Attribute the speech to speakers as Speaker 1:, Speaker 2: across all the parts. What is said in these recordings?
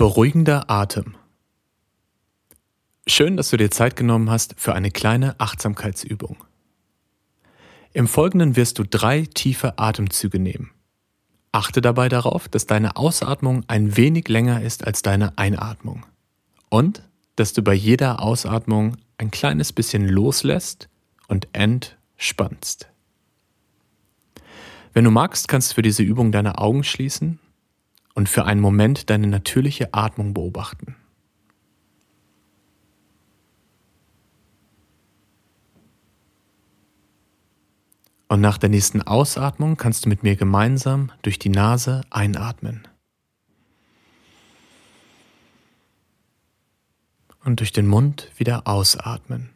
Speaker 1: Beruhigender Atem. Schön, dass du dir Zeit genommen hast für eine kleine Achtsamkeitsübung. Im Folgenden wirst du drei tiefe Atemzüge nehmen. Achte dabei darauf, dass deine Ausatmung ein wenig länger ist als deine Einatmung und dass du bei jeder Ausatmung ein kleines bisschen loslässt und entspannst. Wenn du magst, kannst du für diese Übung deine Augen schließen und für einen Moment deine natürliche Atmung beobachten. Und nach der nächsten Ausatmung kannst du mit mir gemeinsam durch die Nase einatmen. Und durch den Mund wieder ausatmen.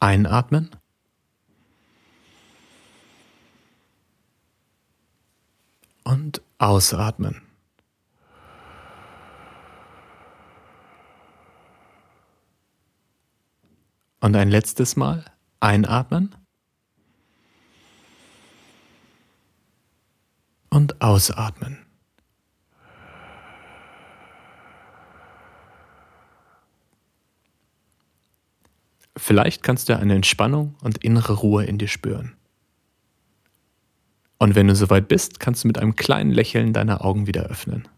Speaker 1: Einatmen. Und ausatmen. Und ein letztes Mal einatmen und ausatmen. Vielleicht kannst du eine Entspannung und innere Ruhe in dir spüren. Und wenn du soweit bist, kannst du mit einem kleinen Lächeln deine Augen wieder öffnen.